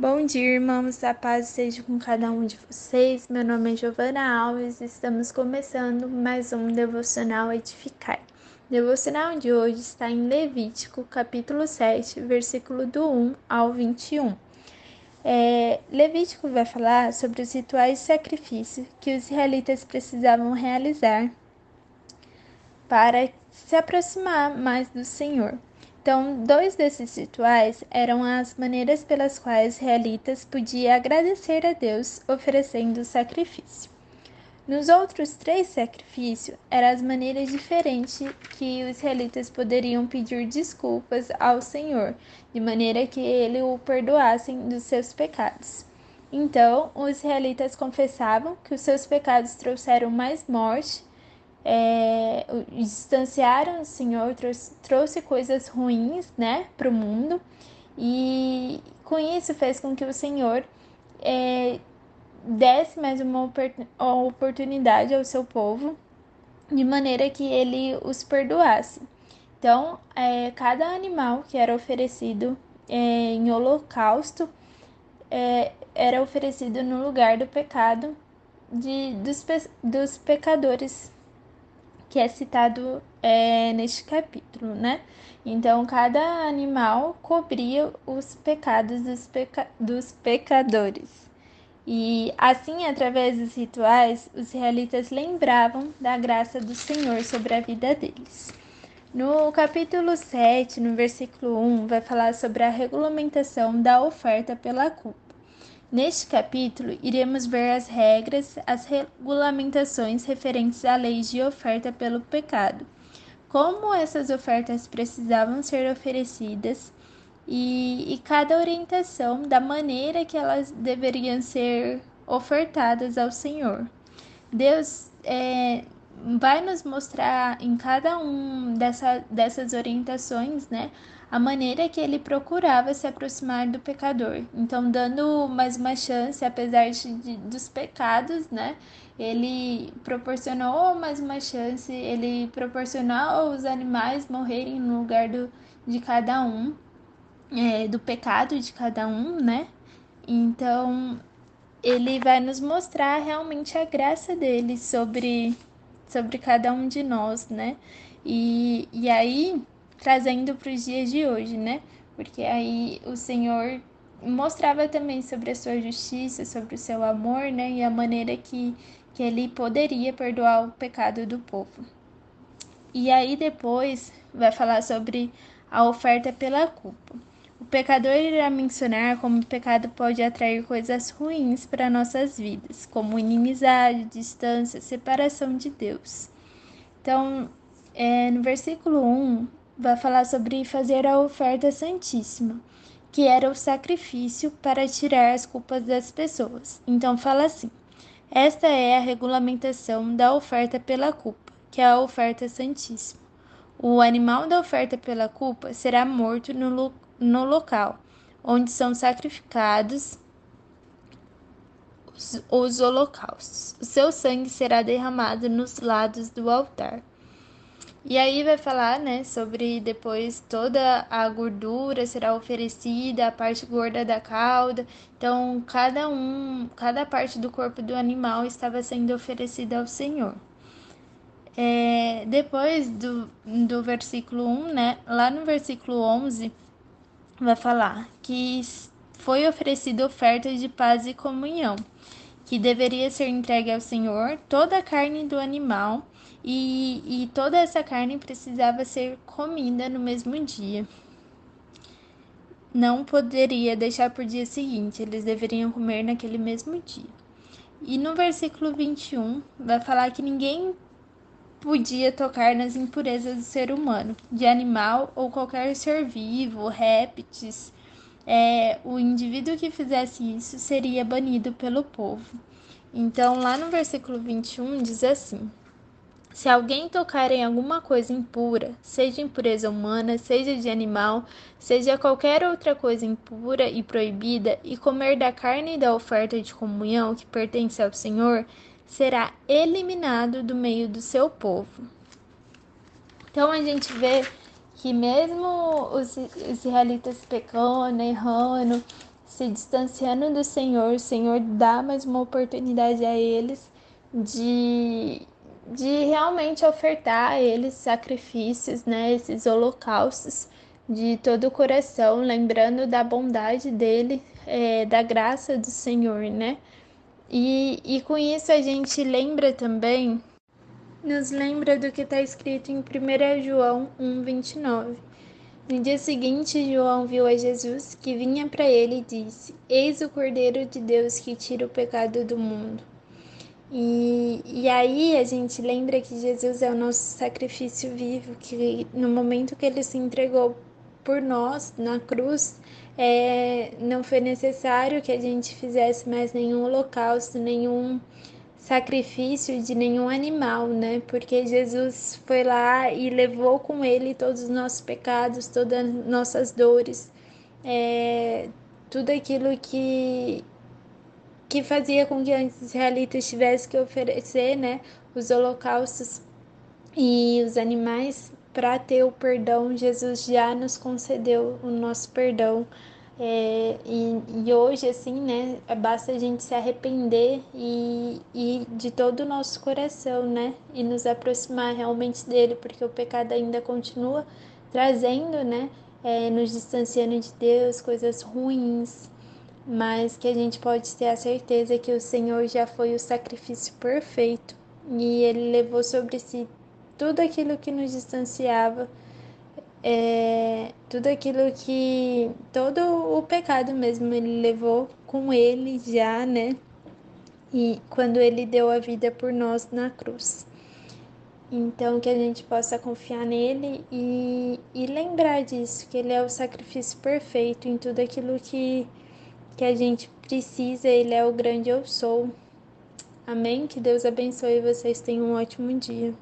Bom dia, irmãos. A paz seja com cada um de vocês. Meu nome é Giovana Alves. Estamos começando mais um devocional edificar. Devocional de hoje está em Levítico, capítulo 7, versículo do 1 ao 21. É, Levítico vai falar sobre os rituais de sacrifício que os israelitas precisavam realizar para se aproximar mais do Senhor. Então, dois desses rituais eram as maneiras pelas quais os israelitas podiam agradecer a Deus oferecendo sacrifício. Nos outros três sacrifícios, eram as maneiras diferentes que os israelitas poderiam pedir desculpas ao Senhor, de maneira que ele o perdoassem dos seus pecados. Então, os israelitas confessavam que os seus pecados trouxeram mais morte é, distanciaram o Senhor, trouxe, trouxe coisas ruins né, para o mundo, e com isso fez com que o Senhor é, desse mais uma oportunidade ao seu povo, de maneira que ele os perdoasse. Então, é, cada animal que era oferecido é, em holocausto é, era oferecido no lugar do pecado de, dos, dos pecadores que é citado é, neste capítulo, né? Então, cada animal cobria os pecados dos, peca dos pecadores. E assim, através dos rituais, os israelitas lembravam da graça do Senhor sobre a vida deles. No capítulo 7, no versículo 1, vai falar sobre a regulamentação da oferta pela culpa. Neste capítulo, iremos ver as regras, as regulamentações referentes à lei de oferta pelo pecado, como essas ofertas precisavam ser oferecidas e, e cada orientação da maneira que elas deveriam ser ofertadas ao Senhor. Deus é, vai nos mostrar em cada um dessa, dessas orientações, né, a maneira que ele procurava se aproximar do pecador. Então, dando mais uma chance, apesar de, dos pecados, né, ele proporcionou mais uma chance, ele proporcionou os animais morrerem no lugar do, de cada um, é, do pecado de cada um, né? Então, ele vai nos mostrar realmente a graça dele sobre sobre cada um de nós, né? E, e aí, trazendo para os dias de hoje, né? Porque aí o Senhor mostrava também sobre a sua justiça, sobre o seu amor, né? E a maneira que, que ele poderia perdoar o pecado do povo. E aí depois vai falar sobre a oferta pela culpa. O pecador irá mencionar como o pecado pode atrair coisas ruins para nossas vidas, como inimizade, distância, separação de Deus. Então, é, no versículo 1, vai falar sobre fazer a oferta santíssima, que era o sacrifício para tirar as culpas das pessoas. Então, fala assim: esta é a regulamentação da oferta pela culpa, que é a oferta santíssima. O animal da oferta pela culpa será morto no lugar no local onde são sacrificados os, os holocaustos. O seu sangue será derramado nos lados do altar. E aí vai falar, né, sobre depois toda a gordura será oferecida, a parte gorda da cauda. Então, cada um, cada parte do corpo do animal estava sendo oferecida ao Senhor. É, depois do, do versículo 1, né, lá no versículo 11, vai falar que foi oferecida oferta de paz e comunhão, que deveria ser entregue ao Senhor toda a carne do animal e, e toda essa carne precisava ser comida no mesmo dia. Não poderia deixar por dia seguinte, eles deveriam comer naquele mesmo dia. E no versículo 21 vai falar que ninguém podia tocar nas impurezas do ser humano, de animal ou qualquer ser vivo, répteis. É, o indivíduo que fizesse isso seria banido pelo povo. Então, lá no versículo 21 diz assim: Se alguém tocar em alguma coisa impura, seja impureza humana, seja de animal, seja qualquer outra coisa impura e proibida, e comer da carne da oferta de comunhão que pertence ao Senhor, será eliminado do meio do seu povo. Então a gente vê que mesmo os israelitas pecando, errando, se distanciando do Senhor, o Senhor dá mais uma oportunidade a eles de, de realmente ofertar a eles sacrifícios, né, esses holocaustos de todo o coração, lembrando da bondade dele, é, da graça do Senhor, né? E, e com isso a gente lembra também, nos lembra do que está escrito em 1 João 1,29. No dia seguinte, João viu a Jesus que vinha para ele e disse: Eis o Cordeiro de Deus que tira o pecado do mundo. E, e aí a gente lembra que Jesus é o nosso sacrifício vivo, que no momento que ele se entregou por nós na cruz, é, não foi necessário que a gente fizesse mais nenhum holocausto, nenhum sacrifício de nenhum animal, né? Porque Jesus foi lá e levou com ele todos os nossos pecados, todas as nossas dores, é, tudo aquilo que que fazia com que os israelitas tivessem que oferecer, né, os holocaustos e os animais para ter o perdão. Jesus já nos concedeu o nosso perdão. É, e, e, hoje, assim, né, basta a gente se arrepender e, e de todo o nosso coração, né, e nos aproximar realmente dele, porque o pecado ainda continua trazendo, né, é, nos distanciando de Deus, coisas ruins, mas que a gente pode ter a certeza que o Senhor já foi o sacrifício perfeito e ele levou sobre si tudo aquilo que nos distanciava é, tudo aquilo que. todo o pecado mesmo ele levou com ele já, né? E quando ele deu a vida por nós na cruz. Então, que a gente possa confiar nele e, e lembrar disso, que ele é o sacrifício perfeito em tudo aquilo que, que a gente precisa, ele é o grande eu sou. Amém? Que Deus abençoe vocês tenham um ótimo dia.